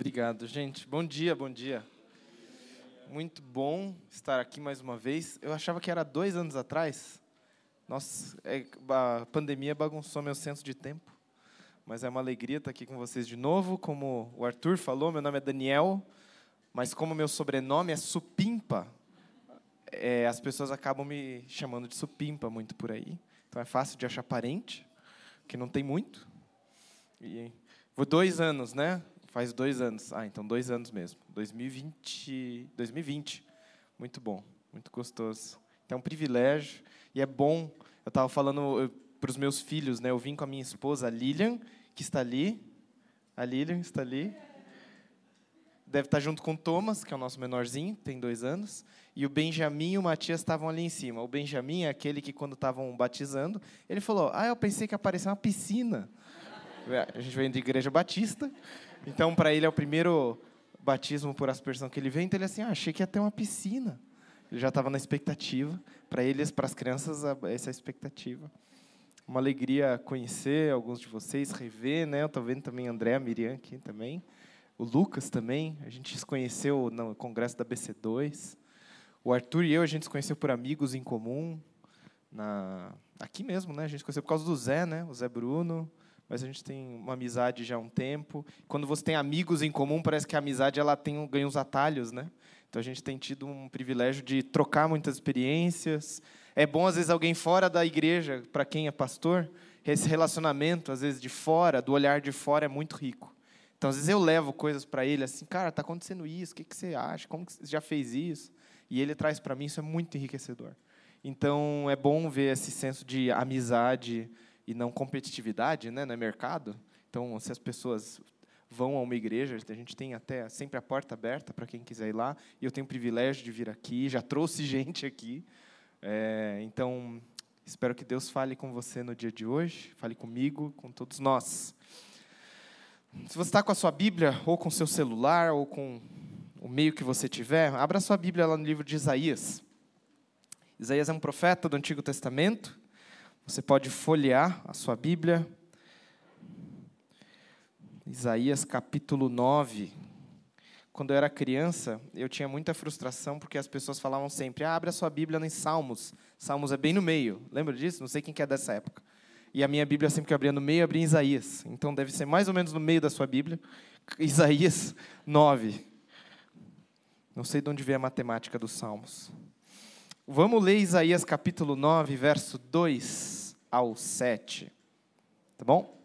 Obrigado, gente. Bom dia, bom dia. Muito bom estar aqui mais uma vez. Eu achava que era dois anos atrás. Nossa, é, a pandemia bagunçou meu senso de tempo. Mas é uma alegria estar aqui com vocês de novo. Como o Arthur falou, meu nome é Daniel, mas como meu sobrenome é Supimpa, é, as pessoas acabam me chamando de Supimpa muito por aí. Então é fácil de achar parente, que não tem muito. E foi dois anos, né? Faz dois anos. Ah, então dois anos mesmo. 2020. 2020. Muito bom, muito gostoso. Então, é um privilégio e é bom. Eu estava falando para os meus filhos, né? Eu vim com a minha esposa, a Lilian, que está ali. A Lilian está ali. Deve estar junto com o Thomas, que é o nosso menorzinho, tem dois anos. E o Benjamin e o Matias estavam ali em cima. O Benjamin é aquele que, quando estavam batizando, ele falou: Ah, eu pensei que apareceu uma piscina. A gente vem de igreja batista. Então, para ele é o primeiro batismo por aspersão que ele vem. Então, ele é assim: ah, achei que ia ter uma piscina. Ele já estava na expectativa. Para eles, para as crianças, essa é a expectativa. Uma alegria conhecer alguns de vocês, rever, né? Eu estou vendo também André, a Miriam aqui também. O Lucas também. A gente se conheceu no congresso da BC2. O Arthur e eu, a gente se conheceu por amigos em comum. Na... Aqui mesmo, né? A gente se conheceu por causa do Zé, né? O Zé Bruno mas a gente tem uma amizade já há um tempo. Quando você tem amigos em comum, parece que a amizade ela tem ganha uns atalhos, né? Então a gente tem tido um privilégio de trocar muitas experiências. É bom às vezes alguém fora da igreja, para quem é pastor, esse relacionamento às vezes de fora, do olhar de fora é muito rico. Então às vezes eu levo coisas para ele assim, cara, está acontecendo isso, o que, que você acha? Como que você já fez isso? E ele traz para mim isso é muito enriquecedor. Então é bom ver esse senso de amizade e não competitividade né, no mercado. Então, se as pessoas vão a uma igreja, a gente tem até sempre a porta aberta para quem quiser ir lá. E eu tenho o privilégio de vir aqui, já trouxe gente aqui. É, então, espero que Deus fale com você no dia de hoje, fale comigo, com todos nós. Se você está com a sua Bíblia, ou com seu celular, ou com o meio que você tiver, abra sua Bíblia lá no livro de Isaías. Isaías é um profeta do Antigo Testamento. Você pode folhear a sua Bíblia. Isaías capítulo 9. Quando eu era criança, eu tinha muita frustração porque as pessoas falavam sempre: ah, abre a sua Bíblia em Salmos. Salmos é bem no meio. Lembra disso? Não sei quem que é dessa época. E a minha Bíblia sempre que abria no meio, abria em Isaías. Então deve ser mais ou menos no meio da sua Bíblia. Isaías 9. Não sei de onde veio a matemática dos Salmos. Vamos ler Isaías capítulo 9, verso 2 ao 7. Tá bom?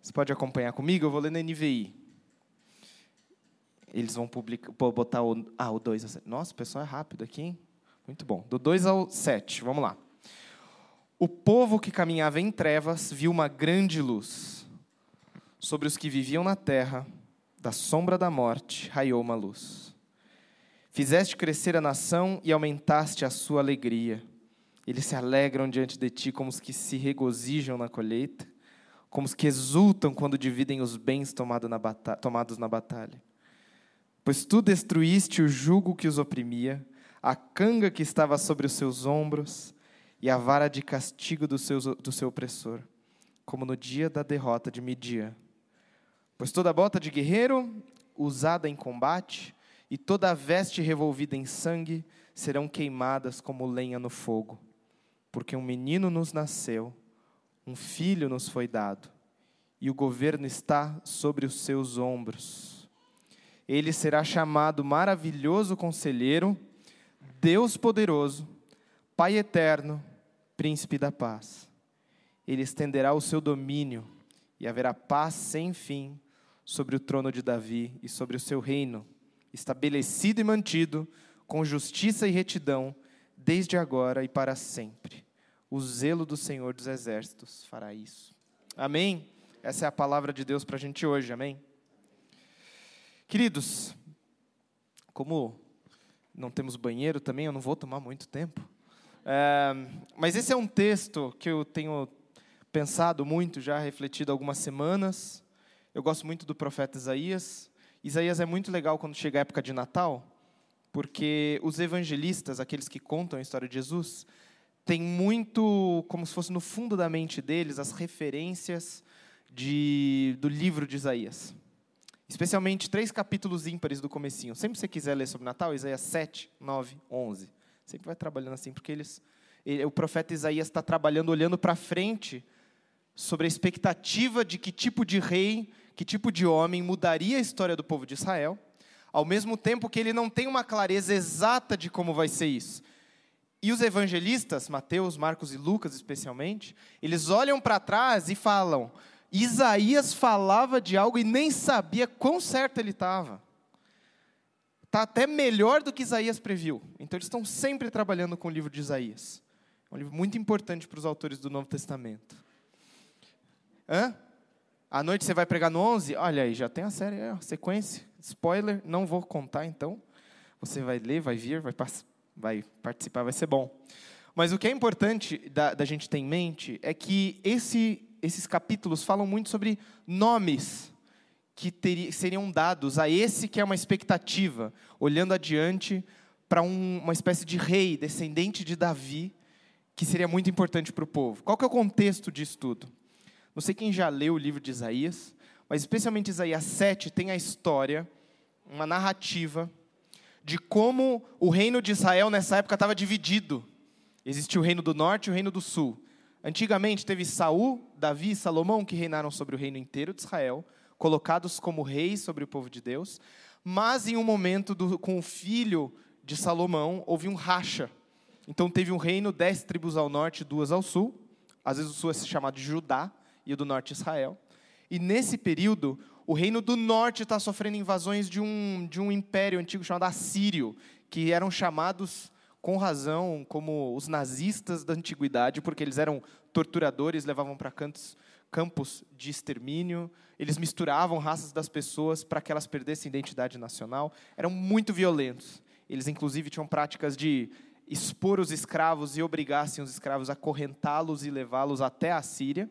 Você pode acompanhar comigo? Eu vou ler na NVI. Eles vão publicar, botar o, ah, o 2 ao 7. Nossa, o pessoal é rápido aqui, hein? Muito bom. Do 2 ao 7, vamos lá. O povo que caminhava em trevas viu uma grande luz. Sobre os que viviam na terra, da sombra da morte, raiou uma luz. Fizeste crescer a nação e aumentaste a sua alegria. Eles se alegram diante de ti como os que se regozijam na colheita, como os que exultam quando dividem os bens tomado na tomados na batalha. Pois tu destruíste o jugo que os oprimia, a canga que estava sobre os seus ombros e a vara de castigo do seu, do seu opressor, como no dia da derrota de Midia. Pois toda bota de guerreiro usada em combate e toda a veste revolvida em sangue serão queimadas como lenha no fogo porque um menino nos nasceu, um filho nos foi dado, e o governo está sobre os seus ombros. Ele será chamado Maravilhoso Conselheiro, Deus Poderoso, Pai Eterno, Príncipe da Paz. Ele estenderá o seu domínio e haverá paz sem fim sobre o trono de Davi e sobre o seu reino, estabelecido e mantido com justiça e retidão desde agora e para sempre. O zelo do Senhor dos Exércitos fará isso. Amém? Essa é a palavra de Deus para a gente hoje, amém? Queridos, como não temos banheiro também, eu não vou tomar muito tempo. É, mas esse é um texto que eu tenho pensado muito, já refletido algumas semanas. Eu gosto muito do profeta Isaías. Isaías é muito legal quando chega a época de Natal, porque os evangelistas, aqueles que contam a história de Jesus, tem muito, como se fosse no fundo da mente deles, as referências de, do livro de Isaías. especialmente três capítulos ímpares do comecinho. Sempre que você quiser ler sobre Natal, Isaías 7, 9, 11. Sempre vai trabalhando assim, porque eles, ele, o profeta Isaías está trabalhando, olhando para frente, sobre a expectativa de que tipo de rei, que tipo de homem mudaria a história do povo de Israel, ao mesmo tempo que ele não tem uma clareza exata de como vai ser isso. E os evangelistas, Mateus, Marcos e Lucas especialmente, eles olham para trás e falam: Isaías falava de algo e nem sabia quão certo ele estava. Está até melhor do que Isaías previu. Então eles estão sempre trabalhando com o livro de Isaías. É um livro muito importante para os autores do Novo Testamento. Hã? À noite você vai pregar no 11? Olha aí, já tem a série, a sequência. Spoiler, não vou contar então. Você vai ler, vai vir, vai, vai participar, vai ser bom. Mas o que é importante da, da gente ter em mente é que esse esses capítulos falam muito sobre nomes que seriam dados a esse que é uma expectativa, olhando adiante para um, uma espécie de rei, descendente de Davi, que seria muito importante para o povo. Qual que é o contexto disso tudo? Não sei quem já leu o livro de Isaías, mas especialmente Isaías 7 tem a história, uma narrativa, de como o reino de Israel nessa época estava dividido. Existia o reino do norte e o reino do sul. Antigamente teve Saul, Davi e Salomão que reinaram sobre o reino inteiro de Israel, colocados como reis sobre o povo de Deus. Mas em um momento do, com o filho de Salomão houve um racha. Então teve um reino, dez tribos ao norte duas ao sul. Às vezes o sul é chamado de Judá e o do norte Israel. E nesse período, o reino do norte está sofrendo invasões de um, de um império antigo chamado Assírio, que eram chamados com razão, como os nazistas da antiguidade, porque eles eram torturadores, levavam para cantos, campos de extermínio, eles misturavam raças das pessoas para que elas perdessem identidade nacional, eram muito violentos. Eles, inclusive, tinham práticas de expor os escravos e obrigassem os escravos a correntá-los e levá-los até a Síria.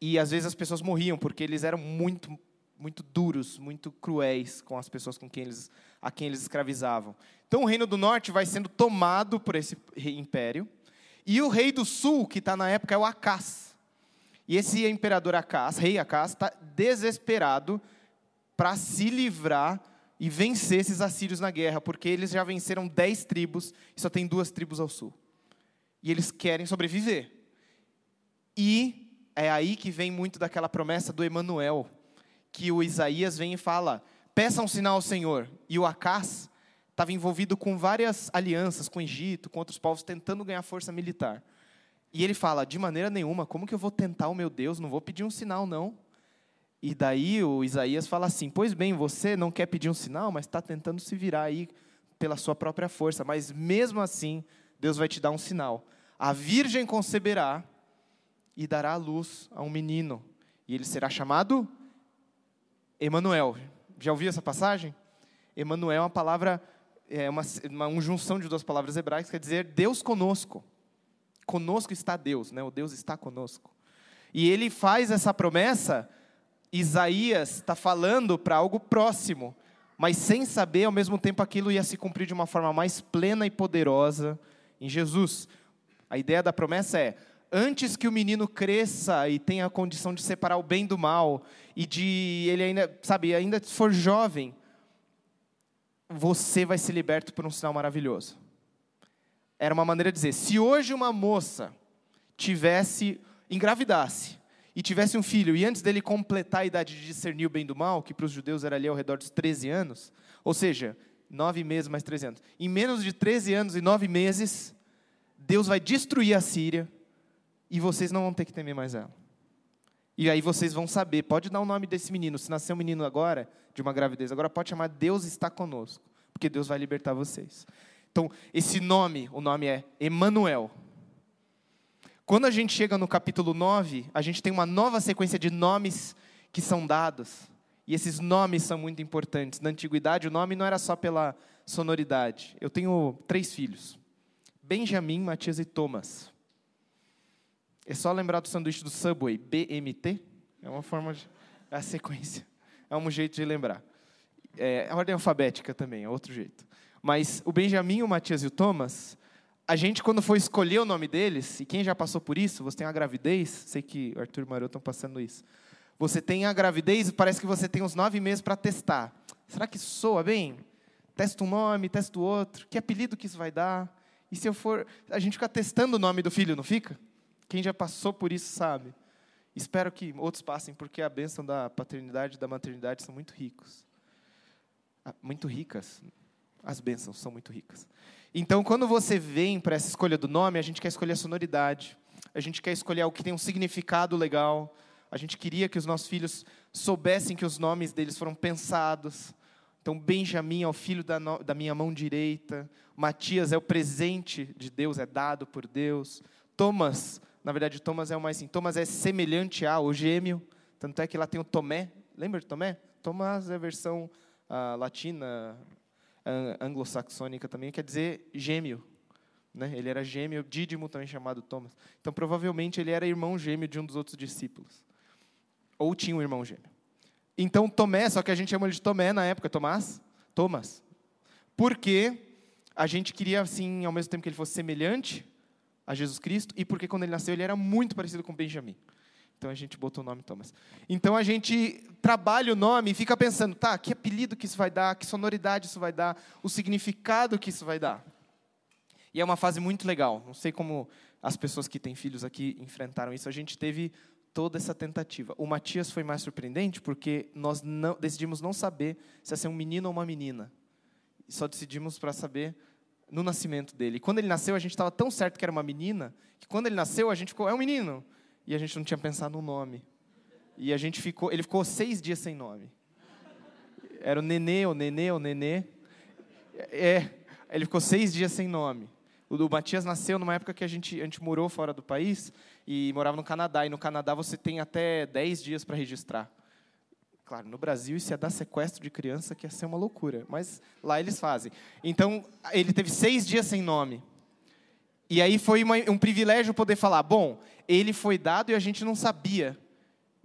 E às vezes as pessoas morriam porque eles eram muito muito duros, muito cruéis com as pessoas com quem eles, a quem eles escravizavam. Então o reino do norte vai sendo tomado por esse império, e o rei do sul, que está na época, é o Acás. E esse imperador Acás, rei Acás, está desesperado para se livrar e vencer esses assírios na guerra, porque eles já venceram dez tribos e só tem duas tribos ao sul. E eles querem sobreviver. E é aí que vem muito daquela promessa do Emanuel, que o Isaías vem e fala: peça um sinal ao Senhor. E o Acás estava envolvido com várias alianças com o Egito, com outros povos, tentando ganhar força militar. E ele fala: de maneira nenhuma, como que eu vou tentar o meu Deus? Não vou pedir um sinal, não. E daí o Isaías fala assim: Pois bem, você não quer pedir um sinal, mas está tentando se virar aí pela sua própria força. Mas mesmo assim, Deus vai te dar um sinal. A virgem conceberá e dará à luz a um menino, e ele será chamado Emanuel. Já ouviu essa passagem? Emanuel é uma palavra, é uma, uma junção de duas palavras hebraicas, quer dizer Deus conosco. Conosco está Deus, né? O Deus está conosco. E ele faz essa promessa, Isaías está falando para algo próximo, mas sem saber ao mesmo tempo aquilo ia se cumprir de uma forma mais plena e poderosa em Jesus. A ideia da promessa é: antes que o menino cresça e tenha a condição de separar o bem do mal e de ele ainda, sabe, ainda for jovem, você vai ser liberto por um sinal maravilhoso. Era uma maneira de dizer, se hoje uma moça tivesse engravidasse e tivesse um filho e antes dele completar a idade de discernir o bem do mal, que para os judeus era ali ao redor dos 13 anos, ou seja, nove meses mais 13 anos. Em menos de 13 anos e nove meses, Deus vai destruir a Síria e vocês não vão ter que temer mais ela. E aí vocês vão saber, pode dar o nome desse menino, se nascer um menino agora, de uma gravidez, agora pode chamar Deus está conosco, porque Deus vai libertar vocês. Então, esse nome, o nome é Emanuel. Quando a gente chega no capítulo 9, a gente tem uma nova sequência de nomes que são dados. E esses nomes são muito importantes. Na antiguidade, o nome não era só pela sonoridade. Eu tenho três filhos: Benjamin, Matias e Thomas. É só lembrar do sanduíche do Subway, BMT. É uma forma de. É a sequência. É um jeito de lembrar. É, a ordem alfabética também, é outro jeito. Mas o Benjamin, o Matias e o Thomas, a gente, quando for escolher o nome deles, e quem já passou por isso, você tem uma gravidez, sei que o Arthur e o Maru estão passando isso. Você tem a gravidez e parece que você tem uns nove meses para testar. Será que soa bem? Testa um nome, testa o outro. Que apelido que isso vai dar? E se eu for. A gente fica testando o nome do filho, não fica? Quem já passou por isso sabe. Espero que outros passem, porque a bênção da paternidade e da maternidade são muito ricos. Ah, muito ricas. As bênçãos são muito ricas. Então, quando você vem para essa escolha do nome, a gente quer escolher a sonoridade. A gente quer escolher algo que tem um significado legal. A gente queria que os nossos filhos soubessem que os nomes deles foram pensados. Então, Benjamim é o filho da, no, da minha mão direita. Matias é o presente de Deus, é dado por Deus. Thomas na verdade, Thomas é o mais assim. Thomas é semelhante ao gêmeo. Tanto é que lá tem o Tomé. Lembra de Tomé? Thomas é a versão uh, latina, anglo-saxônica também, quer dizer gêmeo. Né? Ele era gêmeo, Dídimo também chamado Thomas. Então, provavelmente, ele era irmão gêmeo de um dos outros discípulos. Ou tinha um irmão gêmeo. Então, Tomé, só que a gente chama ele de Tomé na época, Tomás? Thomas. Porque a gente queria, assim, ao mesmo tempo que ele fosse semelhante a Jesus Cristo e porque quando ele nasceu ele era muito parecido com Benjamim. Então a gente botou o nome Thomas. Então a gente trabalha o nome e fica pensando, tá, que apelido que isso vai dar, que sonoridade isso vai dar, o significado que isso vai dar. E é uma fase muito legal. Não sei como as pessoas que têm filhos aqui enfrentaram isso. A gente teve toda essa tentativa. O Matias foi mais surpreendente porque nós não, decidimos não saber se ia ser um menino ou uma menina. Só decidimos para saber no nascimento dele. E quando ele nasceu, a gente estava tão certo que era uma menina, que quando ele nasceu, a gente ficou, é um menino. E a gente não tinha pensado no nome. E a gente ficou, ele ficou seis dias sem nome. Era o nenê, o nenê, o nenê. É, ele ficou seis dias sem nome. O, Matias nasceu numa época que a gente, a gente morou fora do país e morava no Canadá. E no Canadá você tem até dez dias para registrar. Claro, no Brasil isso ia dar sequestro de criança, que ia ser uma loucura. Mas lá eles fazem. Então, ele teve seis dias sem nome. E aí foi uma, um privilégio poder falar: bom, ele foi dado e a gente não sabia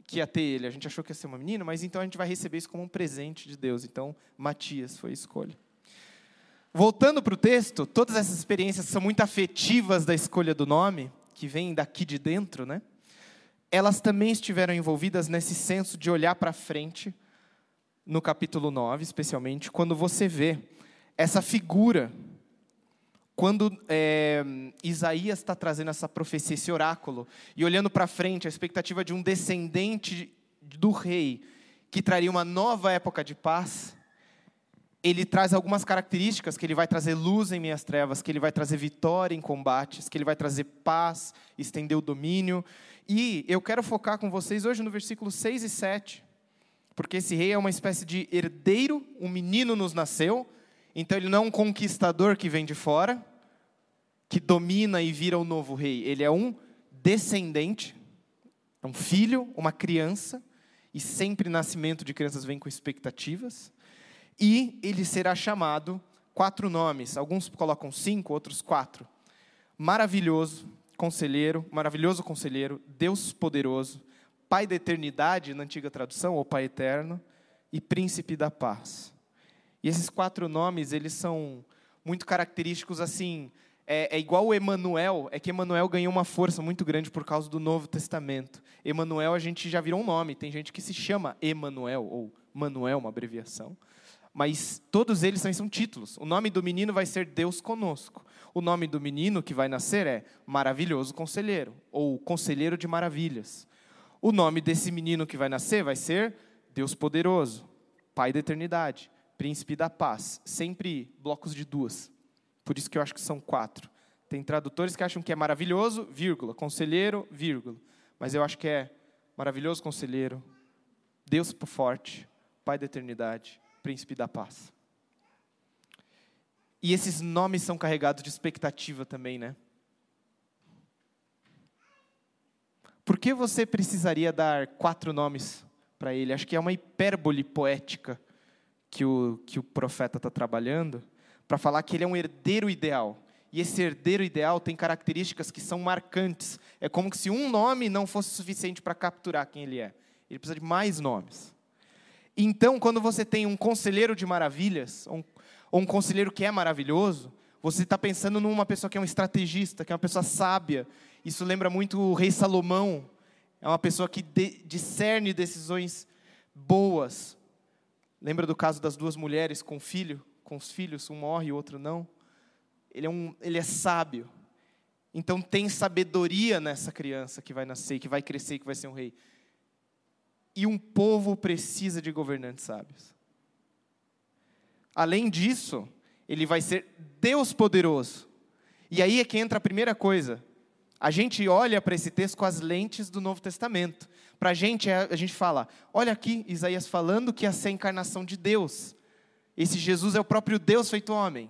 que ia ter ele. A gente achou que ia ser uma menina, mas então a gente vai receber isso como um presente de Deus. Então, Matias foi a escolha. Voltando para o texto, todas essas experiências são muito afetivas da escolha do nome, que vem daqui de dentro, né? Elas também estiveram envolvidas nesse senso de olhar para frente, no capítulo 9, especialmente, quando você vê essa figura, quando é, Isaías está trazendo essa profecia, esse oráculo, e olhando para frente, a expectativa de um descendente do rei, que traria uma nova época de paz, ele traz algumas características que ele vai trazer luz em minhas trevas, que ele vai trazer vitória em combates, que ele vai trazer paz, estender o domínio. E eu quero focar com vocês hoje no versículo 6 e 7, porque esse rei é uma espécie de herdeiro, um menino nos nasceu, então ele não é um conquistador que vem de fora, que domina e vira o novo rei, ele é um descendente, é um filho, uma criança, e sempre nascimento de crianças vem com expectativas e ele será chamado quatro nomes. Alguns colocam cinco, outros quatro. Maravilhoso, conselheiro, maravilhoso conselheiro, Deus poderoso, Pai da eternidade, na antiga tradução, ou Pai eterno, e Príncipe da paz. E esses quatro nomes, eles são muito característicos assim. É, é igual o é que Emanuel ganhou uma força muito grande por causa do Novo Testamento. Emanuel a gente já virou um nome, tem gente que se chama Emanuel ou Manuel, uma abreviação mas todos eles são, títulos. O nome do menino vai ser Deus conosco. O nome do menino que vai nascer é Maravilhoso Conselheiro, ou Conselheiro de Maravilhas. O nome desse menino que vai nascer vai ser Deus Poderoso, Pai da Eternidade, Príncipe da Paz. Sempre blocos de duas. Por isso que eu acho que são quatro. Tem tradutores que acham que é maravilhoso, vírgula, conselheiro, vírgula. Mas eu acho que é maravilhoso conselheiro, Deus forte, Pai da eternidade, príncipe da paz. E esses nomes são carregados de expectativa também, né? Por que você precisaria dar quatro nomes para ele? Acho que é uma hipérbole poética que o, que o profeta está trabalhando para falar que ele é um herdeiro ideal. E esse herdeiro ideal tem características que são marcantes. É como se um nome não fosse suficiente para capturar quem ele é. Ele precisa de mais nomes. Então, quando você tem um conselheiro de maravilhas, um, ou um conselheiro que é maravilhoso, você está pensando numa pessoa que é um estrategista, que é uma pessoa sábia. Isso lembra muito o rei Salomão. É uma pessoa que de, discerne decisões boas. Lembra do caso das duas mulheres com filho, com os filhos, um morre e o outro não? Ele é, um, ele é sábio. Então tem sabedoria nessa criança que vai nascer, que vai crescer, que vai ser um rei. E um povo precisa de governantes sábios. Além disso, ele vai ser Deus poderoso. E aí é que entra a primeira coisa. A gente olha para esse texto com as lentes do Novo Testamento. Para a gente, a gente fala: olha aqui, Isaías falando que ia ser a encarnação de Deus. Esse Jesus é o próprio Deus feito homem.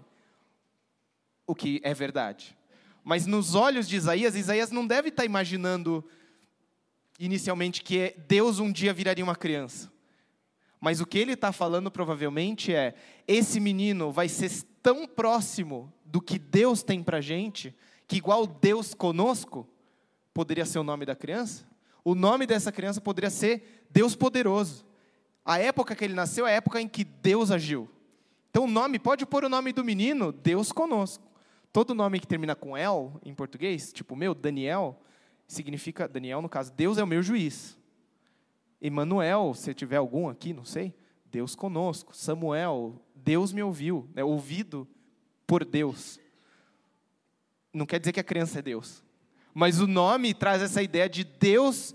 O que é verdade. Mas nos olhos de Isaías, Isaías não deve estar imaginando inicialmente que Deus um dia viraria uma criança. Mas o que ele está falando provavelmente é: esse menino vai ser tão próximo do que Deus tem para gente, que igual Deus conosco, poderia ser o nome da criança? O nome dessa criança poderia ser Deus Poderoso. A época que ele nasceu é a época em que Deus agiu. Então o nome, pode pôr o nome do menino, Deus conosco. Todo nome que termina com El, em português, tipo meu, Daniel, significa, Daniel no caso, Deus é o meu juiz. Emanuel, se tiver algum aqui, não sei, Deus conosco. Samuel, Deus me ouviu, né, ouvido por Deus. Não quer dizer que a criança é Deus, mas o nome traz essa ideia de Deus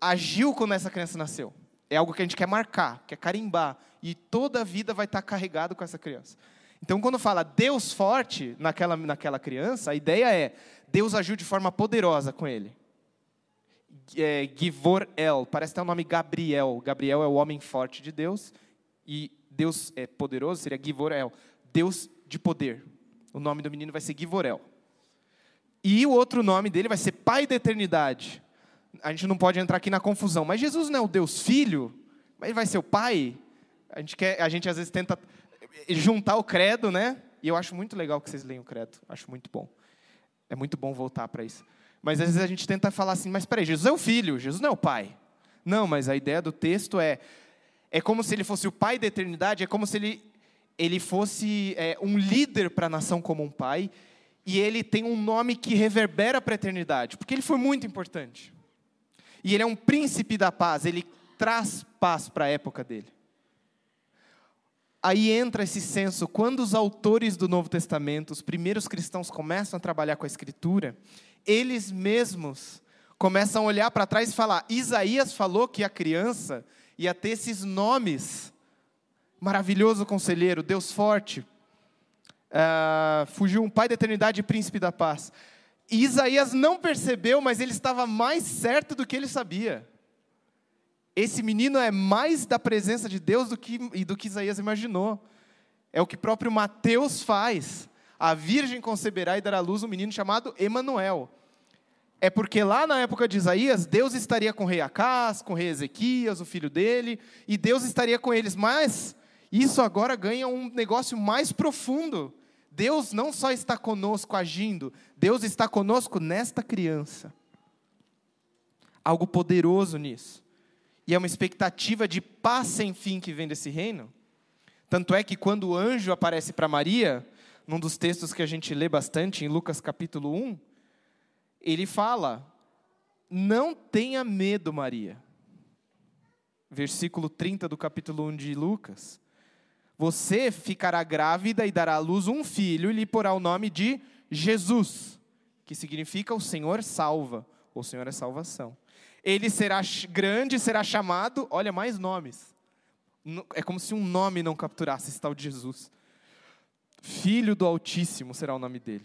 agiu quando essa criança nasceu. É algo que a gente quer marcar, quer carimbar, e toda a vida vai estar carregado com essa criança. Então, quando fala Deus forte naquela, naquela criança, a ideia é Deus agiu de forma poderosa com ele é, Givor El, parece até o nome Gabriel. Gabriel é o homem forte de Deus, e Deus é poderoso, seria Givor El, Deus de poder. O nome do menino vai ser Givorel. E o outro nome dele vai ser Pai da Eternidade. A gente não pode entrar aqui na confusão, mas Jesus não é o Deus Filho, mas ele vai ser o Pai. A gente, quer, a gente às vezes tenta juntar o credo, né? E eu acho muito legal que vocês leiam o credo, acho muito bom. É muito bom voltar para isso. Mas às vezes a gente tenta falar assim, mas peraí, Jesus é o filho, Jesus não é o pai. Não, mas a ideia do texto é, é como se ele fosse o pai da eternidade, é como se ele, ele fosse é, um líder para a nação como um pai, e ele tem um nome que reverbera para a eternidade, porque ele foi muito importante. E ele é um príncipe da paz, ele traz paz para a época dele. Aí entra esse senso, quando os autores do Novo Testamento, os primeiros cristãos começam a trabalhar com a Escritura, eles mesmos começam a olhar para trás e falar: Isaías falou que a criança ia ter esses nomes. Maravilhoso conselheiro, Deus forte, uh, fugiu um pai da eternidade e príncipe da paz. E Isaías não percebeu, mas ele estava mais certo do que ele sabia. Esse menino é mais da presença de Deus do que, do que Isaías imaginou. É o que próprio Mateus faz a virgem conceberá e dará à luz um menino chamado Emanuel. É porque lá na época de Isaías, Deus estaria com o rei Acás, com o rei Ezequias, o filho dele, e Deus estaria com eles, mas isso agora ganha um negócio mais profundo. Deus não só está conosco agindo, Deus está conosco nesta criança. Algo poderoso nisso. E é uma expectativa de paz sem fim que vem desse reino. Tanto é que quando o anjo aparece para Maria, num dos textos que a gente lê bastante, em Lucas capítulo 1, ele fala: Não tenha medo, Maria. Versículo 30 do capítulo 1 de Lucas. Você ficará grávida e dará à luz um filho e lhe porá o nome de Jesus, que significa o Senhor salva, ou o Senhor é salvação. Ele será grande, será chamado, olha mais nomes. É como se um nome não capturasse esse tal de Jesus. Filho do Altíssimo será o nome dele.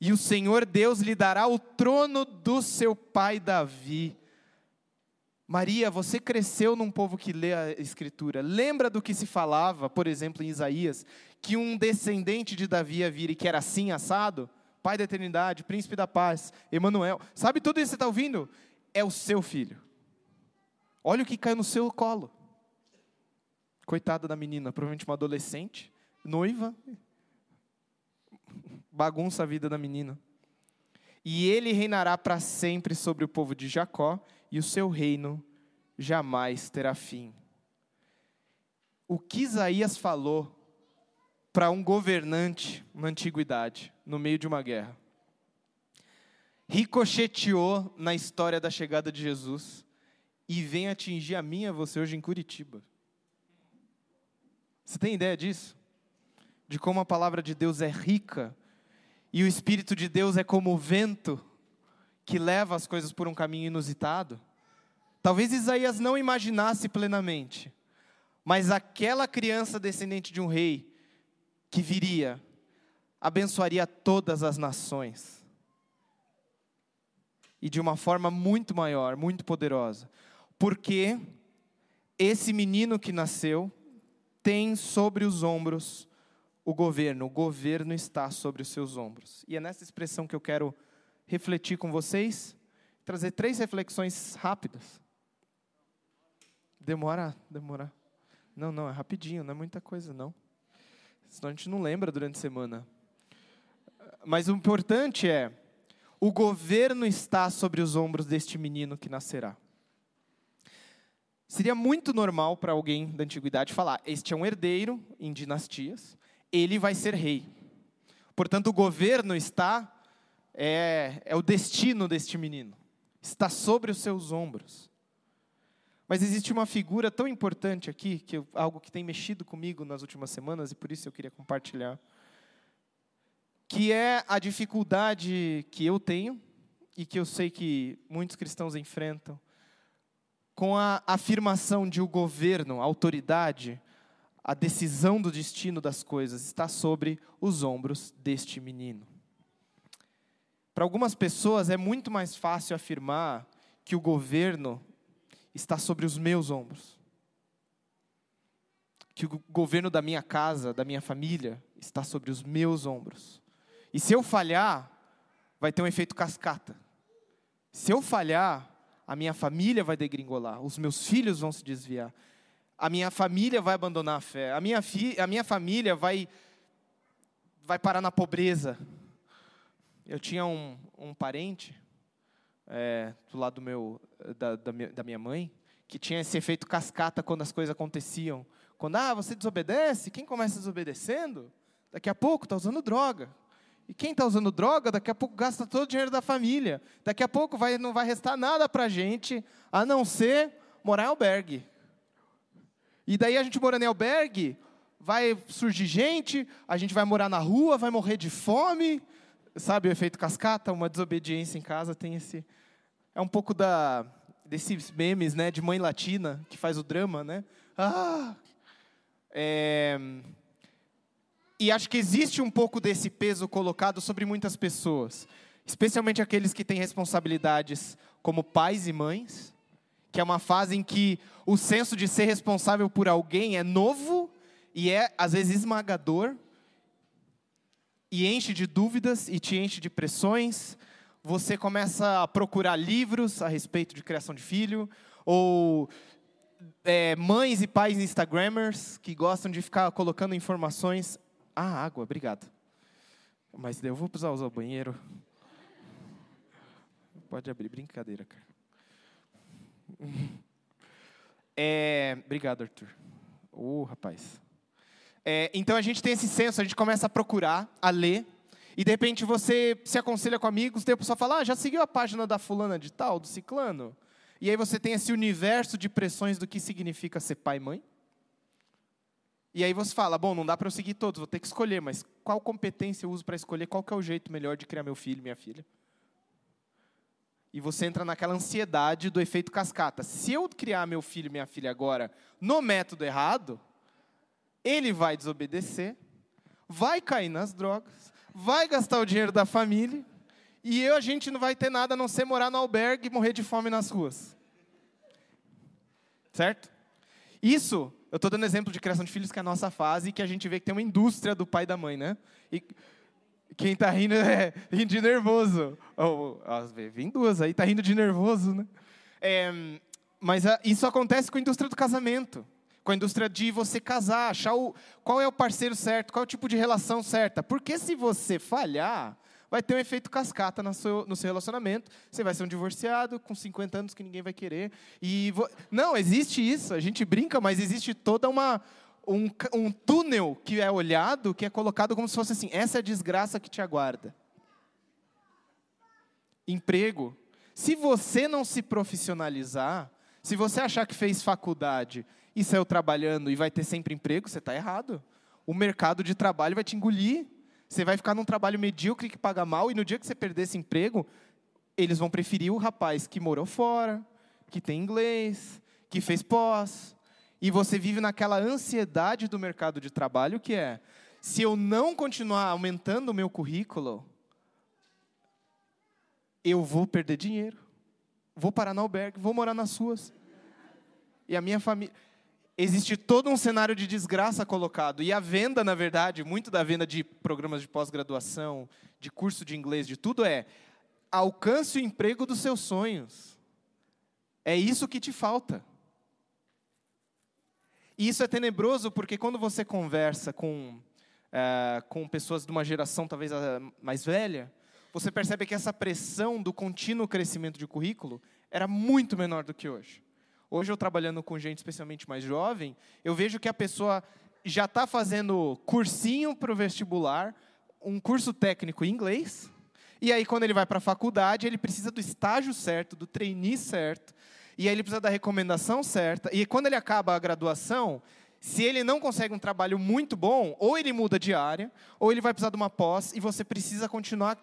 E o Senhor Deus lhe dará o trono do seu pai Davi. Maria, você cresceu num povo que lê a Escritura. Lembra do que se falava, por exemplo, em Isaías, que um descendente de Davi ia vir e que era assim assado? Pai da eternidade, príncipe da paz, Emanuel. Sabe tudo isso que você está ouvindo? É o seu filho. Olha o que caiu no seu colo. Coitada da menina, provavelmente uma adolescente, noiva, bagunça a vida da menina. E ele reinará para sempre sobre o povo de Jacó, e o seu reino jamais terá fim. O que Isaías falou para um governante na antiguidade, no meio de uma guerra, ricocheteou na história da chegada de Jesus, e vem atingir a minha, você hoje em Curitiba. Você tem ideia disso? De como a palavra de Deus é rica e o Espírito de Deus é como o vento que leva as coisas por um caminho inusitado? Talvez Isaías não imaginasse plenamente, mas aquela criança descendente de um rei que viria, abençoaria todas as nações. E de uma forma muito maior, muito poderosa. Porque esse menino que nasceu tem sobre os ombros o governo, o governo está sobre os seus ombros. E é nessa expressão que eu quero refletir com vocês, trazer três reflexões rápidas. Demora, demora. Não, não, é rapidinho, não é muita coisa, não. Senão a gente não lembra durante a semana. Mas o importante é, o governo está sobre os ombros deste menino que nascerá. Seria muito normal para alguém da antiguidade falar: este é um herdeiro em dinastias, ele vai ser rei. Portanto, o governo está, é, é o destino deste menino, está sobre os seus ombros. Mas existe uma figura tão importante aqui, que eu, algo que tem mexido comigo nas últimas semanas, e por isso eu queria compartilhar, que é a dificuldade que eu tenho, e que eu sei que muitos cristãos enfrentam, com a afirmação de o governo, a autoridade, a decisão do destino das coisas está sobre os ombros deste menino. Para algumas pessoas é muito mais fácil afirmar que o governo está sobre os meus ombros. Que o governo da minha casa, da minha família, está sobre os meus ombros. E se eu falhar, vai ter um efeito cascata. Se eu falhar, a minha família vai degringolar, os meus filhos vão se desviar, a minha família vai abandonar a fé, a minha, fi, a minha família vai, vai parar na pobreza. Eu tinha um, um parente é, do lado do meu, da, da, minha, da minha mãe, que tinha esse efeito cascata quando as coisas aconteciam. Quando, ah, você desobedece, quem começa desobedecendo, daqui a pouco está usando droga. E quem está usando droga, daqui a pouco gasta todo o dinheiro da família. Daqui a pouco vai, não vai restar nada para a gente, a não ser morar em albergue. E daí a gente morando em albergue, vai surgir gente, a gente vai morar na rua, vai morrer de fome, sabe o efeito cascata? Uma desobediência em casa tem esse. É um pouco da desses memes, né, de mãe latina que faz o drama, né? Ah, é, e acho que existe um pouco desse peso colocado sobre muitas pessoas, especialmente aqueles que têm responsabilidades como pais e mães, que é uma fase em que o senso de ser responsável por alguém é novo e é às vezes esmagador, e enche de dúvidas e te enche de pressões. Você começa a procurar livros a respeito de criação de filho, ou é, mães e pais Instagrammers que gostam de ficar colocando informações. Ah, água, obrigado. Mas eu vou precisar usar o banheiro. Pode abrir, brincadeira, cara. É, obrigado, Arthur. Ô, oh, rapaz. É, então a gente tem esse senso, a gente começa a procurar, a ler, e de repente você se aconselha com amigos, daí a pessoa fala, ah, já seguiu a página da fulana de tal, do ciclano? E aí você tem esse universo de pressões do que significa ser pai e mãe. E aí você fala, bom, não dá para eu seguir todos, vou ter que escolher, mas qual competência eu uso para escolher qual que é o jeito melhor de criar meu filho, minha filha? E você entra naquela ansiedade do efeito cascata. Se eu criar meu filho e minha filha agora no método errado, ele vai desobedecer, vai cair nas drogas, vai gastar o dinheiro da família, e eu, a gente não vai ter nada a não ser morar no albergue e morrer de fome nas ruas. Certo? Isso, eu estou dando exemplo de criação de filhos, que é a nossa fase, e que a gente vê que tem uma indústria do pai e da mãe, né? E quem está rindo é rindo de nervoso. Oh, vem duas aí, está rindo de nervoso, né? É, mas a, isso acontece com a indústria do casamento com a indústria de você casar, achar o, qual é o parceiro certo, qual é o tipo de relação certa. Porque se você falhar, vai ter um efeito cascata no seu, no seu relacionamento. Você vai ser um divorciado com 50 anos que ninguém vai querer. E vo... Não, existe isso. A gente brinca, mas existe toda uma. Um, um túnel que é olhado, que é colocado como se fosse assim: essa é a desgraça que te aguarda. Emprego. Se você não se profissionalizar, Se você achar que fez faculdade e saiu trabalhando e vai ter sempre emprego, você está errado. O mercado de trabalho vai te engolir. Você vai ficar num trabalho medíocre que paga mal e no dia que você perder esse emprego, eles vão preferir o rapaz que morou fora, que tem inglês, que fez pós. E você vive naquela ansiedade do mercado de trabalho que é: se eu não continuar aumentando o meu currículo, eu vou perder dinheiro. Vou parar no albergue, vou morar nas suas. E a minha família. Existe todo um cenário de desgraça colocado. E a venda, na verdade, muito da venda de programas de pós-graduação, de curso de inglês, de tudo é alcance o emprego dos seus sonhos. É isso que te falta. E isso é tenebroso porque quando você conversa com, é, com pessoas de uma geração talvez mais velha, você percebe que essa pressão do contínuo crescimento de currículo era muito menor do que hoje. Hoje, eu trabalhando com gente especialmente mais jovem, eu vejo que a pessoa já está fazendo cursinho para o vestibular, um curso técnico em inglês, e aí, quando ele vai para a faculdade, ele precisa do estágio certo, do trainee certo, e aí ele precisa da recomendação certa, e quando ele acaba a graduação, se ele não consegue um trabalho muito bom, ou ele muda de área, ou ele vai precisar de uma pós, e você precisa continuar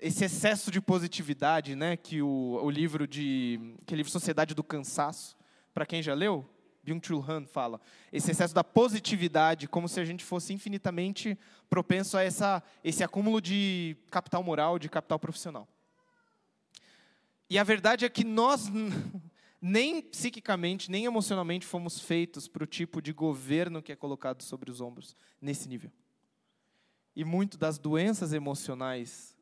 esse excesso de positividade, né, que o, o livro de que é o livro Sociedade do Cansaço, para quem já leu, Byung-Chul Han fala, esse excesso da positividade, como se a gente fosse infinitamente propenso a essa, esse acúmulo de capital moral, de capital profissional. E a verdade é que nós nem psiquicamente, nem emocionalmente fomos feitos para o tipo de governo que é colocado sobre os ombros nesse nível. E muito das doenças emocionais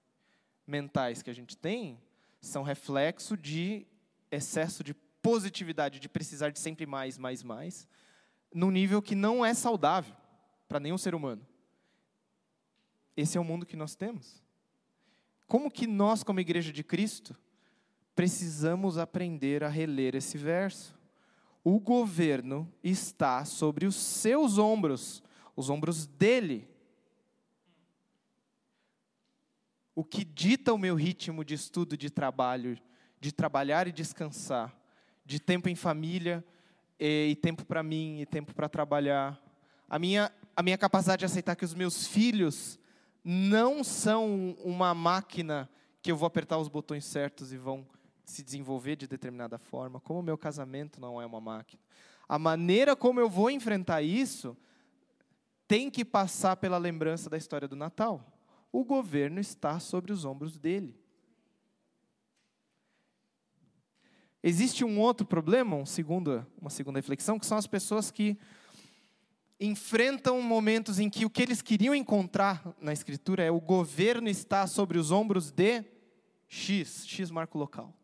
mentais que a gente tem são reflexo de excesso de positividade, de precisar de sempre mais, mais, mais, num nível que não é saudável para nenhum ser humano. Esse é o mundo que nós temos. Como que nós, como igreja de Cristo, precisamos aprender a reler esse verso? O governo está sobre os seus ombros, os ombros dele. o que dita o meu ritmo de estudo, de trabalho, de trabalhar e descansar, de tempo em família e, e tempo para mim e tempo para trabalhar. A minha, a minha capacidade de aceitar que os meus filhos não são uma máquina que eu vou apertar os botões certos e vão se desenvolver de determinada forma, como o meu casamento não é uma máquina. A maneira como eu vou enfrentar isso tem que passar pela lembrança da história do Natal o governo está sobre os ombros dele. Existe um outro problema, um segundo, uma segunda reflexão, que são as pessoas que enfrentam momentos em que o que eles queriam encontrar na Escritura é o governo está sobre os ombros de X, X marco local.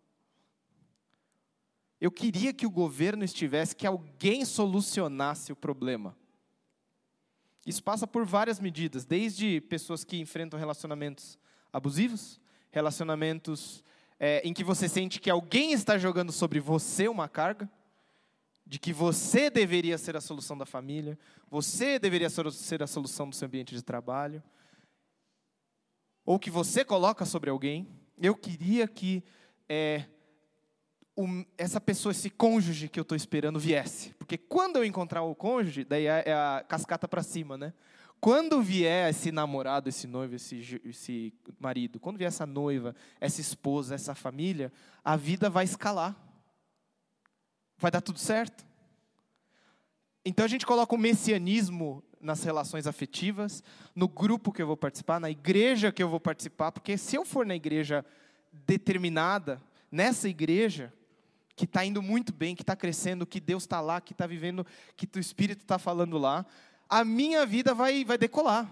Eu queria que o governo estivesse, que alguém solucionasse o problema. Isso passa por várias medidas, desde pessoas que enfrentam relacionamentos abusivos, relacionamentos é, em que você sente que alguém está jogando sobre você uma carga, de que você deveria ser a solução da família, você deveria ser a solução do seu ambiente de trabalho, ou que você coloca sobre alguém. Eu queria que é, essa pessoa, esse cônjuge que eu estou esperando viesse. Porque quando eu encontrar o cônjuge, daí é, é a cascata para cima, né? Quando vier esse namorado, esse noivo, esse, esse marido, quando vier essa noiva, essa esposa, essa família, a vida vai escalar. Vai dar tudo certo. Então a gente coloca o messianismo nas relações afetivas, no grupo que eu vou participar, na igreja que eu vou participar, porque se eu for na igreja determinada, nessa igreja, que está indo muito bem, que está crescendo, que Deus está lá, que está vivendo, que o Espírito está falando lá, a minha vida vai, vai decolar.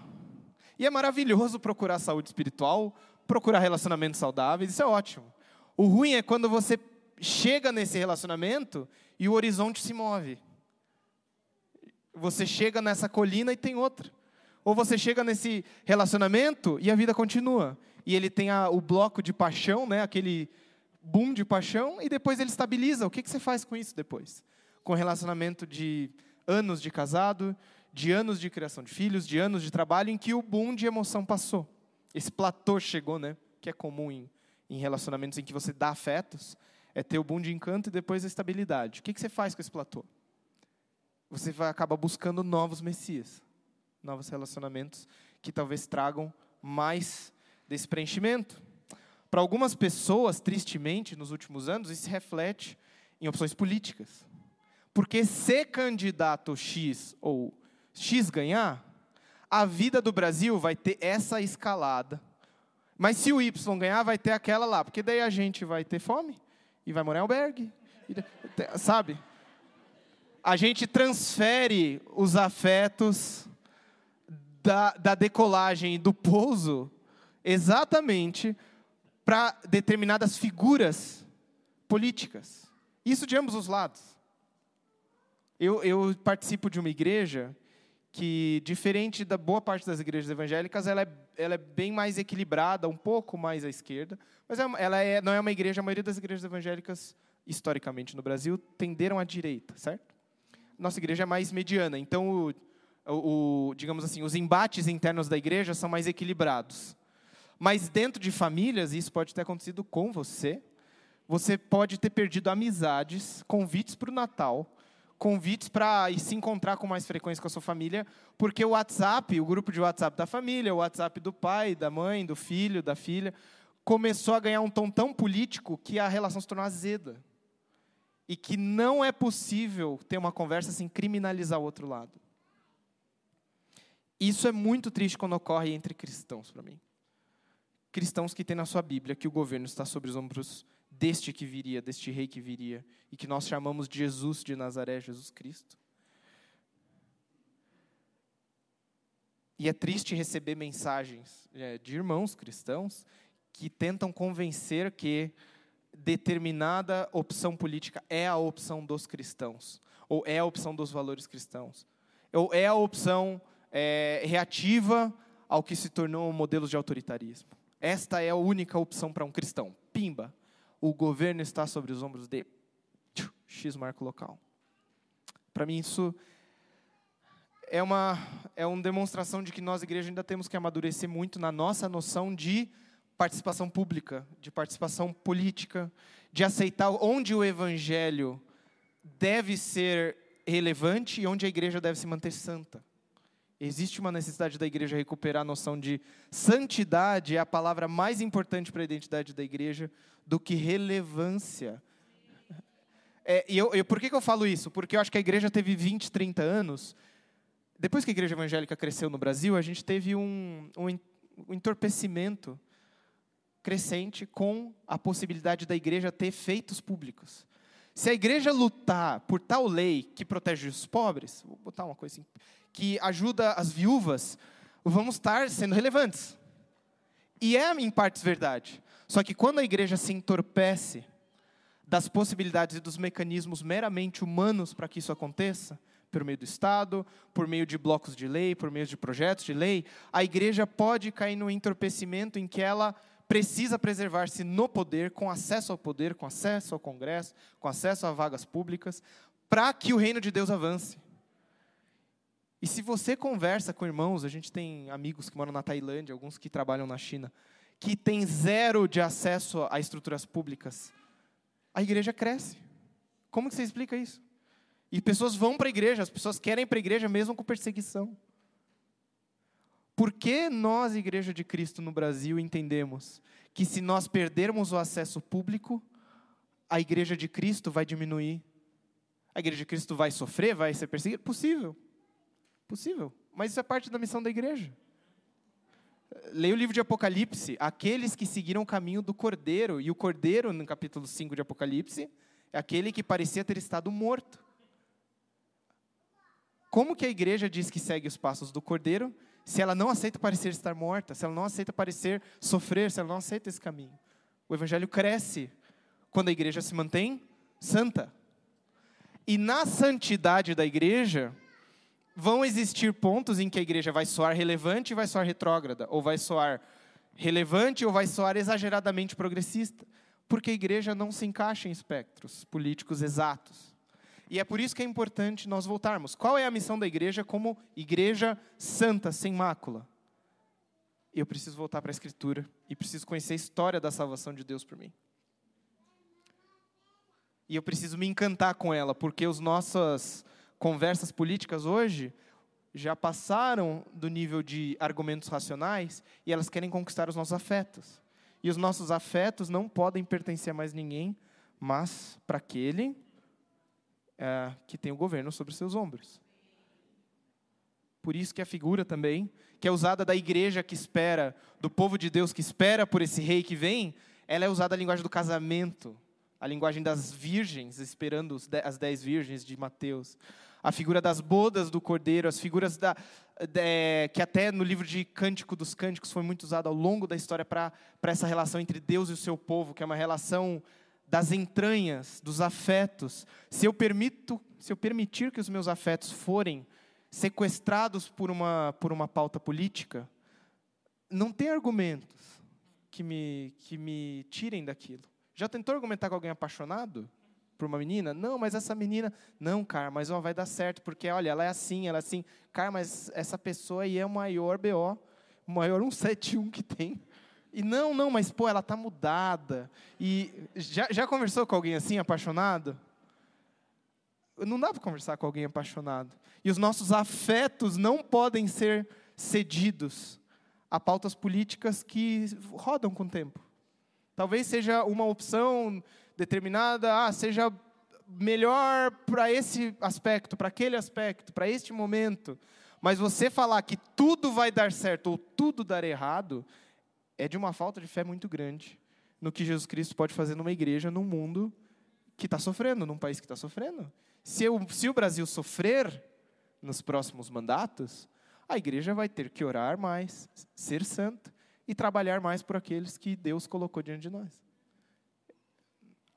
E é maravilhoso procurar saúde espiritual, procurar relacionamentos saudáveis, isso é ótimo. O ruim é quando você chega nesse relacionamento e o horizonte se move. Você chega nessa colina e tem outra. Ou você chega nesse relacionamento e a vida continua. E ele tem a, o bloco de paixão, né, aquele boom de paixão e depois ele estabiliza. O que, que você faz com isso depois? Com relacionamento de anos de casado, de anos de criação de filhos, de anos de trabalho, em que o boom de emoção passou. Esse platô chegou, né? Que é comum em, em relacionamentos em que você dá afetos. é ter o boom de encanto e depois a estabilidade. O que, que você faz com esse platô? Você vai acabar buscando novos messias, novos relacionamentos que talvez tragam mais desse preenchimento. Para algumas pessoas, tristemente, nos últimos anos, isso se reflete em opções políticas. Porque se candidato X ou X ganhar, a vida do Brasil vai ter essa escalada. Mas se o Y ganhar, vai ter aquela lá, porque daí a gente vai ter fome e vai morar em albergue, sabe? A gente transfere os afetos da, da decolagem e do pouso exatamente para determinadas figuras políticas. Isso de ambos os lados. Eu, eu, participo de uma igreja que, diferente da boa parte das igrejas evangélicas, ela é, ela é bem mais equilibrada, um pouco mais à esquerda, mas é ela é, não é uma igreja, a maioria das igrejas evangélicas, historicamente no Brasil, tenderam à direita, certo? Nossa igreja é mais mediana, então, o, o, digamos assim, os embates internos da igreja são mais equilibrados. Mas dentro de famílias, isso pode ter acontecido com você. Você pode ter perdido amizades, convites para o Natal, convites para se encontrar com mais frequência com a sua família, porque o WhatsApp, o grupo de WhatsApp da família, o WhatsApp do pai, da mãe, do filho, da filha, começou a ganhar um tom tão político que a relação se tornou azeda. E que não é possível ter uma conversa sem criminalizar o outro lado. Isso é muito triste quando ocorre entre cristãos para mim cristãos que têm na sua Bíblia que o governo está sobre os ombros deste que viria, deste rei que viria, e que nós chamamos de Jesus de Nazaré, Jesus Cristo. E é triste receber mensagens é, de irmãos cristãos que tentam convencer que determinada opção política é a opção dos cristãos, ou é a opção dos valores cristãos, ou é a opção é, reativa ao que se tornou modelos de autoritarismo. Esta é a única opção para um cristão. Pimba. O governo está sobre os ombros de X marco local. Para mim, isso é uma, é uma demonstração de que nós, igreja, ainda temos que amadurecer muito na nossa noção de participação pública, de participação política, de aceitar onde o evangelho deve ser relevante e onde a igreja deve se manter santa. Existe uma necessidade da igreja recuperar a noção de santidade, é a palavra mais importante para a identidade da igreja, do que relevância. É, e eu, eu, por que, que eu falo isso? Porque eu acho que a igreja teve 20, 30 anos. Depois que a igreja evangélica cresceu no Brasil, a gente teve um, um, entorpecimento crescente com a possibilidade da igreja ter feitos públicos. Se a igreja lutar por tal lei que protege os pobres, vou botar uma coisa assim, que ajuda as viúvas, vamos estar sendo relevantes. E é em partes verdade. Só que quando a igreja se entorpece das possibilidades e dos mecanismos meramente humanos para que isso aconteça, por meio do Estado, por meio de blocos de lei, por meio de projetos de lei, a igreja pode cair no entorpecimento em que ela precisa preservar-se no poder, com acesso ao poder, com acesso ao Congresso, com acesso a vagas públicas, para que o reino de Deus avance. E se você conversa com irmãos, a gente tem amigos que moram na Tailândia, alguns que trabalham na China, que tem zero de acesso a estruturas públicas, a igreja cresce. Como que você explica isso? E pessoas vão para a igreja, as pessoas querem para a igreja mesmo com perseguição. Por que nós, Igreja de Cristo no Brasil, entendemos que se nós perdermos o acesso público, a Igreja de Cristo vai diminuir? A Igreja de Cristo vai sofrer, vai ser perseguida? Possível. Possível. Mas isso é parte da missão da igreja. Leia o livro de Apocalipse, aqueles que seguiram o caminho do Cordeiro, e o Cordeiro, no capítulo 5 de Apocalipse, é aquele que parecia ter estado morto. Como que a igreja diz que segue os passos do Cordeiro, se ela não aceita parecer estar morta, se ela não aceita parecer sofrer, se ela não aceita esse caminho? O evangelho cresce quando a igreja se mantém santa. E na santidade da igreja, vão existir pontos em que a igreja vai soar relevante e vai soar retrógrada, ou vai soar relevante ou vai soar exageradamente progressista, porque a igreja não se encaixa em espectros políticos exatos. E é por isso que é importante nós voltarmos. Qual é a missão da igreja como igreja santa, sem mácula? Eu preciso voltar para a Escritura e preciso conhecer a história da salvação de Deus por mim. E eu preciso me encantar com ela, porque as nossas conversas políticas hoje já passaram do nível de argumentos racionais e elas querem conquistar os nossos afetos. E os nossos afetos não podem pertencer a mais ninguém, mas para aquele é, que tem o governo sobre seus ombros. Por isso que a figura também, que é usada da igreja que espera, do povo de Deus que espera por esse rei que vem, ela é usada a linguagem do casamento, a linguagem das virgens, esperando as dez virgens de Mateus a figura das bodas do cordeiro, as figuras da, de, que até no livro de Cântico dos Cânticos foi muito usado ao longo da história para essa relação entre Deus e o seu povo, que é uma relação das entranhas, dos afetos. Se eu permito, se eu permitir que os meus afetos forem sequestrados por uma por uma pauta política, não tem argumentos que me que me tirem daquilo. Já tentou argumentar com alguém apaixonado? Para uma menina? Não, mas essa menina, não, cara, mas ó, vai dar certo, porque olha, ela é assim, ela é assim. Cara, mas essa pessoa aí é o maior BO, o maior 171 que tem. E não, não, mas pô, ela tá mudada. E já, já conversou com alguém assim, apaixonado? Não dá para conversar com alguém apaixonado. E os nossos afetos não podem ser cedidos a pautas políticas que rodam com o tempo. Talvez seja uma opção determinada, ah, seja melhor para esse aspecto, para aquele aspecto, para este momento. Mas você falar que tudo vai dar certo ou tudo dar errado, é de uma falta de fé muito grande no que Jesus Cristo pode fazer numa igreja, num mundo que está sofrendo, num país que está sofrendo. Se, eu, se o Brasil sofrer nos próximos mandatos, a igreja vai ter que orar mais, ser santa e trabalhar mais por aqueles que Deus colocou diante de nós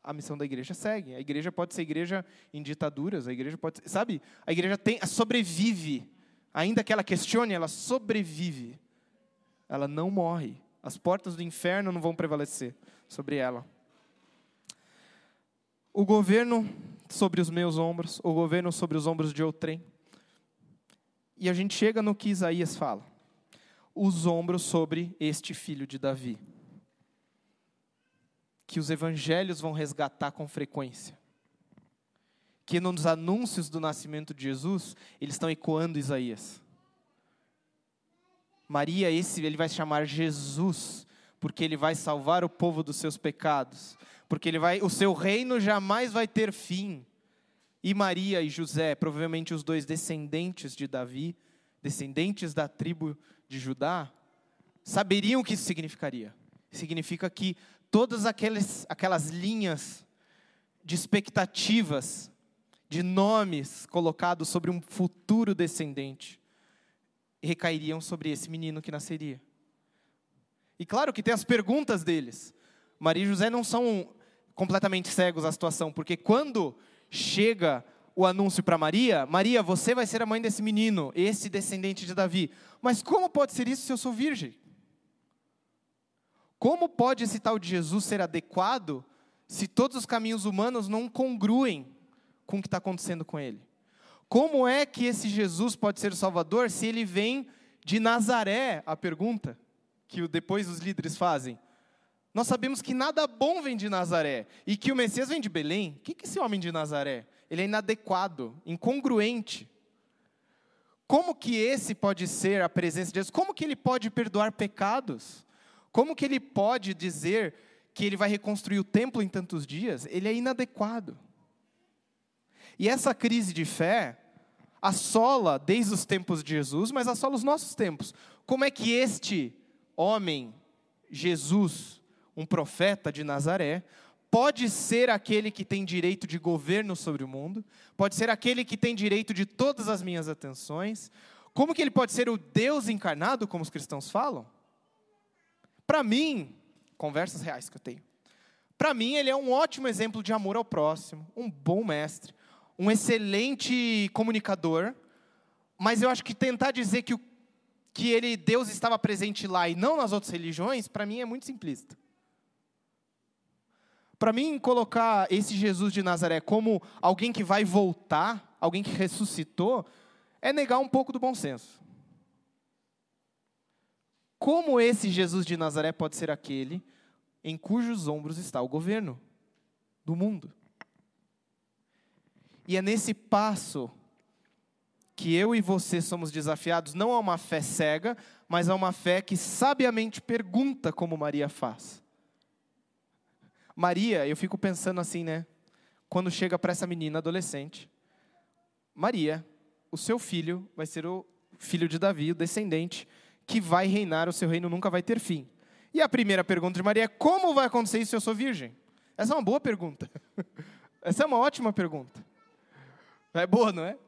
a missão da igreja segue. A igreja pode ser igreja em ditaduras, a igreja pode, ser, sabe? A igreja tem, sobrevive. Ainda que ela questione, ela sobrevive. Ela não morre. As portas do inferno não vão prevalecer sobre ela. O governo sobre os meus ombros, o governo sobre os ombros de outrem. E a gente chega no que Isaías fala. Os ombros sobre este filho de Davi que os evangelhos vão resgatar com frequência. Que nos anúncios do nascimento de Jesus, eles estão ecoando Isaías. Maria, esse ele vai chamar Jesus, porque ele vai salvar o povo dos seus pecados, porque ele vai, o seu reino jamais vai ter fim. E Maria e José, provavelmente os dois descendentes de Davi, descendentes da tribo de Judá, saberiam o que isso significaria. Significa que todas aquelas, aquelas linhas de expectativas, de nomes colocados sobre um futuro descendente, recairiam sobre esse menino que nasceria. E claro que tem as perguntas deles. Maria e José não são completamente cegos à situação, porque quando chega o anúncio para Maria: Maria, você vai ser a mãe desse menino, esse descendente de Davi. Mas como pode ser isso se eu sou virgem? Como pode esse tal de Jesus ser adequado se todos os caminhos humanos não congruem com o que está acontecendo com ele? Como é que esse Jesus pode ser o Salvador se ele vem de Nazaré? A pergunta que depois os líderes fazem. Nós sabemos que nada bom vem de Nazaré e que o Messias vem de Belém. O que é esse homem de Nazaré? Ele é inadequado, incongruente. Como que esse pode ser a presença de Jesus? Como que ele pode perdoar pecados? Como que ele pode dizer que ele vai reconstruir o templo em tantos dias? Ele é inadequado. E essa crise de fé assola desde os tempos de Jesus, mas assola os nossos tempos. Como é que este homem, Jesus, um profeta de Nazaré, pode ser aquele que tem direito de governo sobre o mundo, pode ser aquele que tem direito de todas as minhas atenções. Como que ele pode ser o Deus encarnado, como os cristãos falam? Para mim, conversas reais que eu tenho. Para mim, ele é um ótimo exemplo de amor ao próximo, um bom mestre, um excelente comunicador. Mas eu acho que tentar dizer que, o, que ele, Deus estava presente lá e não nas outras religiões, para mim é muito simplista. Para mim, colocar esse Jesus de Nazaré como alguém que vai voltar, alguém que ressuscitou, é negar um pouco do bom senso. Como esse Jesus de Nazaré pode ser aquele em cujos ombros está o governo do mundo? E é nesse passo que eu e você somos desafiados não a uma fé cega, mas a uma fé que sabiamente pergunta como Maria faz. Maria, eu fico pensando assim, né? Quando chega para essa menina adolescente, Maria, o seu filho vai ser o filho de Davi, o descendente, que vai reinar, o seu reino nunca vai ter fim. E a primeira pergunta de Maria é: como vai acontecer isso se eu sou virgem? Essa é uma boa pergunta. Essa é uma ótima pergunta. É boa, não é?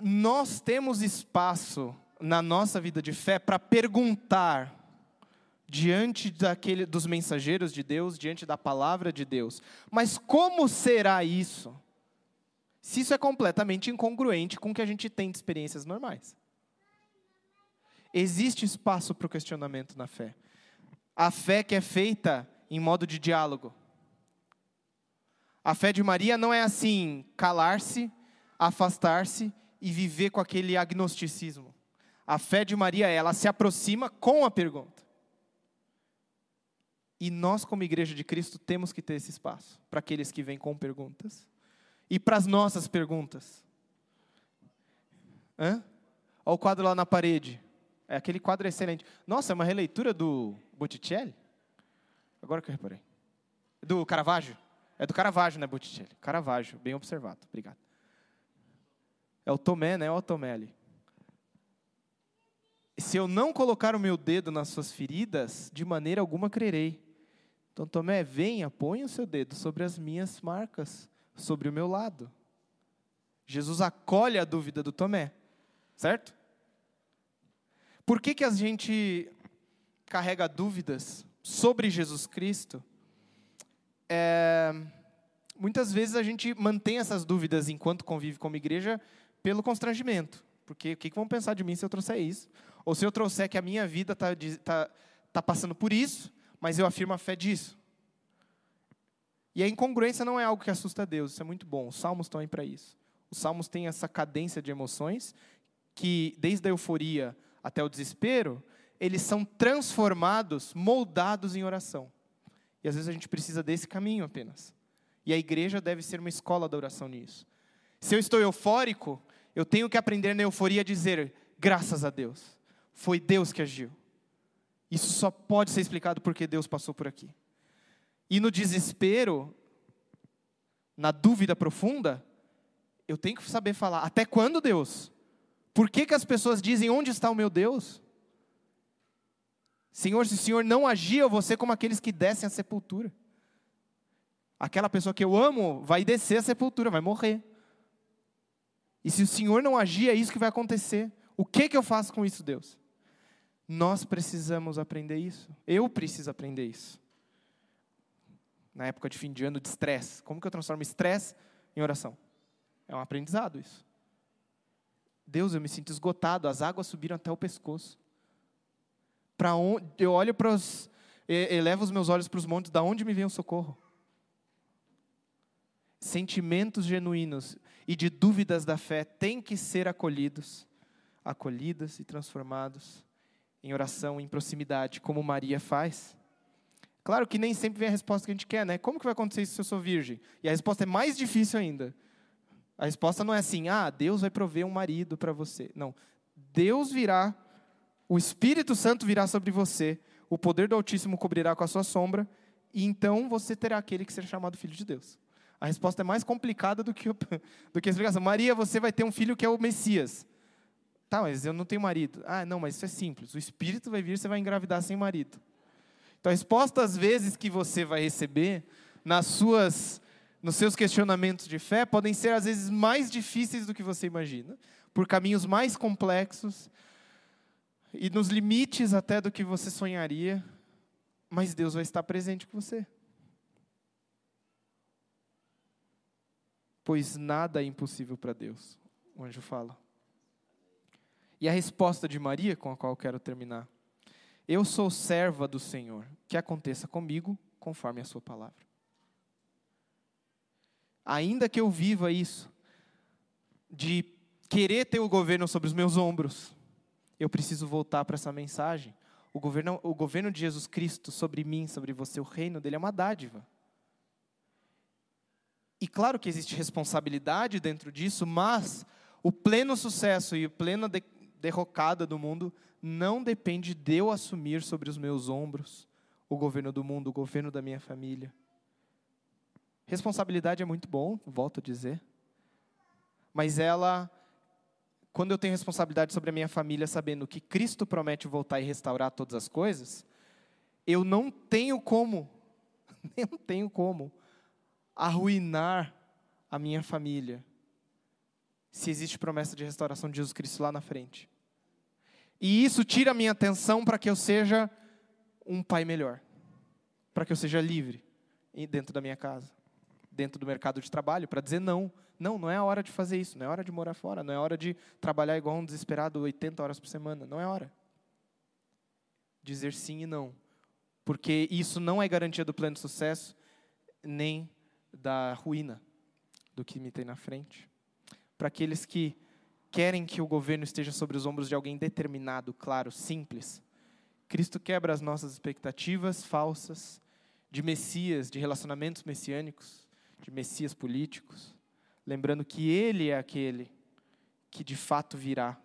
Nós temos espaço na nossa vida de fé para perguntar diante daquele, dos mensageiros de Deus, diante da palavra de Deus. Mas como será isso? Se isso é completamente incongruente com o que a gente tem de experiências normais. Existe espaço para o questionamento na fé. A fé que é feita em modo de diálogo. A fé de Maria não é assim, calar-se, afastar-se e viver com aquele agnosticismo. A fé de Maria, ela se aproxima com a pergunta. E nós, como igreja de Cristo, temos que ter esse espaço para aqueles que vêm com perguntas e para as nossas perguntas. Hã? Olha o quadro lá na parede. É aquele quadro excelente. Nossa, é uma releitura do Botticelli? Agora que eu reparei. Do Caravaggio? É do Caravaggio, né, Botticelli? Caravaggio, bem observado. Obrigado. É o Tomé, né? É o Tomé ali. Se eu não colocar o meu dedo nas suas feridas, de maneira alguma crerei. Então, Tomé, venha, ponha o seu dedo sobre as minhas marcas, sobre o meu lado. Jesus acolhe a dúvida do Tomé, certo? Por que, que a gente carrega dúvidas sobre Jesus Cristo? É, muitas vezes a gente mantém essas dúvidas enquanto convive como igreja pelo constrangimento. Porque o que, que vão pensar de mim se eu trouxer isso? Ou se eu trouxer que a minha vida está tá, tá passando por isso, mas eu afirmo a fé disso. E a incongruência não é algo que assusta Deus, isso é muito bom. Os salmos estão aí para isso. Os salmos têm essa cadência de emoções que, desde a euforia até o desespero, eles são transformados, moldados em oração. E às vezes a gente precisa desse caminho apenas. E a igreja deve ser uma escola da oração nisso. Se eu estou eufórico, eu tenho que aprender na euforia a dizer: graças a Deus, foi Deus que agiu. Isso só pode ser explicado porque Deus passou por aqui. E no desespero, na dúvida profunda, eu tenho que saber falar: até quando, Deus? Por que, que as pessoas dizem: onde está o meu Deus? Senhor, se o Senhor não vou ser como aqueles que descem a sepultura. Aquela pessoa que eu amo vai descer a sepultura, vai morrer. E se o Senhor não agir, é isso que vai acontecer. O que, que eu faço com isso, Deus? Nós precisamos aprender isso. Eu preciso aprender isso. Na época de fim de ano de estresse. Como que eu transformo estresse em oração? É um aprendizado isso. Deus, eu me sinto esgotado, as águas subiram até o pescoço. Para onde eu olho para os elevo os meus olhos para os montes, da onde me vem o socorro? Sentimentos genuínos e de dúvidas da fé têm que ser acolhidos, acolhidas e transformados em oração, em proximidade, como Maria faz. Claro que nem sempre vem a resposta que a gente quer, né? Como que vai acontecer isso se eu sou virgem? E a resposta é mais difícil ainda. A resposta não é assim, ah, Deus vai prover um marido para você. Não. Deus virá, o Espírito Santo virá sobre você, o poder do Altíssimo cobrirá com a sua sombra, e então você terá aquele que será chamado Filho de Deus. A resposta é mais complicada do que, do que a explicação. Maria, você vai ter um filho que é o Messias. Tá, mas eu não tenho marido. Ah, não, mas isso é simples. O Espírito vai vir, você vai engravidar sem marido. Então, a resposta às vezes que você vai receber nas suas, nos seus questionamentos de fé podem ser às vezes mais difíceis do que você imagina, por caminhos mais complexos e nos limites até do que você sonharia, mas Deus vai estar presente com você. Pois nada é impossível para Deus, o anjo fala. E a resposta de Maria, com a qual quero terminar: Eu sou serva do Senhor, que aconteça comigo conforme a Sua palavra. Ainda que eu viva isso, de querer ter o governo sobre os meus ombros, eu preciso voltar para essa mensagem. O governo, o governo de Jesus Cristo sobre mim, sobre você, o reino dele é uma dádiva. E claro que existe responsabilidade dentro disso, mas o pleno sucesso e a plena de derrocada do mundo não depende de eu assumir sobre os meus ombros o governo do mundo, o governo da minha família. Responsabilidade é muito bom, volto a dizer. Mas ela, quando eu tenho responsabilidade sobre a minha família, sabendo que Cristo promete voltar e restaurar todas as coisas, eu não tenho como, não tenho como arruinar a minha família, se existe promessa de restauração de Jesus Cristo lá na frente. E isso tira a minha atenção para que eu seja um pai melhor, para que eu seja livre dentro da minha casa, dentro do mercado de trabalho, para dizer não. Não, não é a hora de fazer isso, não é hora de morar fora, não é hora de trabalhar igual um desesperado 80 horas por semana, não é hora. Dizer sim e não, porque isso não é garantia do pleno sucesso, nem da ruína do que me tem na frente. Para aqueles que querem que o governo esteja sobre os ombros de alguém determinado, claro, simples, Cristo quebra as nossas expectativas falsas de Messias, de relacionamentos messiânicos, de Messias políticos, lembrando que Ele é aquele que de fato virá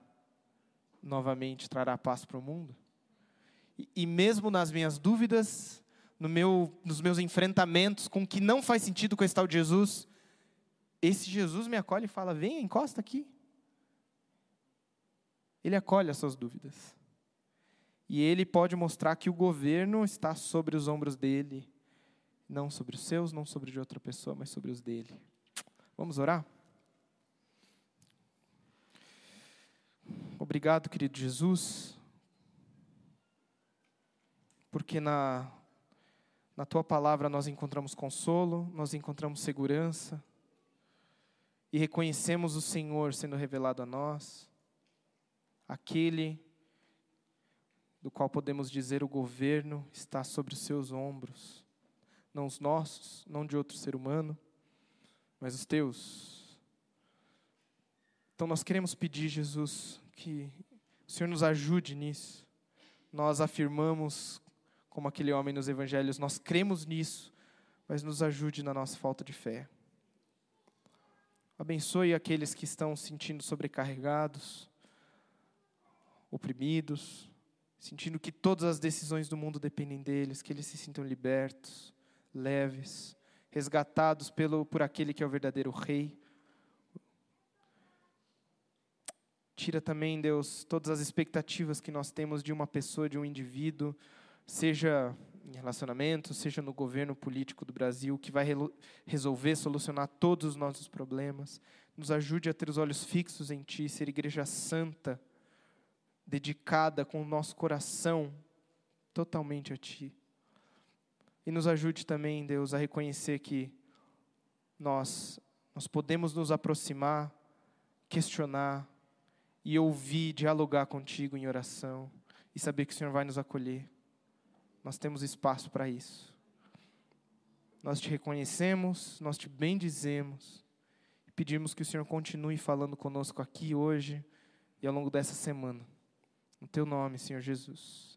novamente, trará paz para o mundo. E, e mesmo nas minhas dúvidas, no meu, nos meus enfrentamentos com o que não faz sentido com esse tal de Jesus, esse Jesus me acolhe e fala: vem, encosta aqui. Ele acolhe as suas dúvidas. E ele pode mostrar que o governo está sobre os ombros dele, não sobre os seus, não sobre de outra pessoa, mas sobre os dele. Vamos orar? Obrigado, querido Jesus, porque na na tua palavra nós encontramos consolo, nós encontramos segurança e reconhecemos o Senhor sendo revelado a nós, aquele do qual podemos dizer o governo está sobre os seus ombros, não os nossos, não de outro ser humano, mas os teus. Então nós queremos pedir, Jesus, que o Senhor nos ajude nisso. Nós afirmamos como aquele homem nos evangelhos, nós cremos nisso, mas nos ajude na nossa falta de fé. Abençoe aqueles que estão se sentindo sobrecarregados, oprimidos, sentindo que todas as decisões do mundo dependem deles, que eles se sintam libertos, leves, resgatados pelo, por aquele que é o verdadeiro Rei. Tira também, Deus, todas as expectativas que nós temos de uma pessoa, de um indivíduo, seja em relacionamento, seja no governo político do Brasil, que vai resolver, solucionar todos os nossos problemas. Nos ajude a ter os olhos fixos em Ti, ser igreja santa, dedicada com o nosso coração totalmente a Ti. E nos ajude também, Deus, a reconhecer que nós, nós podemos nos aproximar, questionar e ouvir, dialogar contigo em oração e saber que o Senhor vai nos acolher. Nós temos espaço para isso. Nós te reconhecemos, nós te bendizemos e pedimos que o Senhor continue falando conosco aqui hoje e ao longo dessa semana. No teu nome, Senhor Jesus.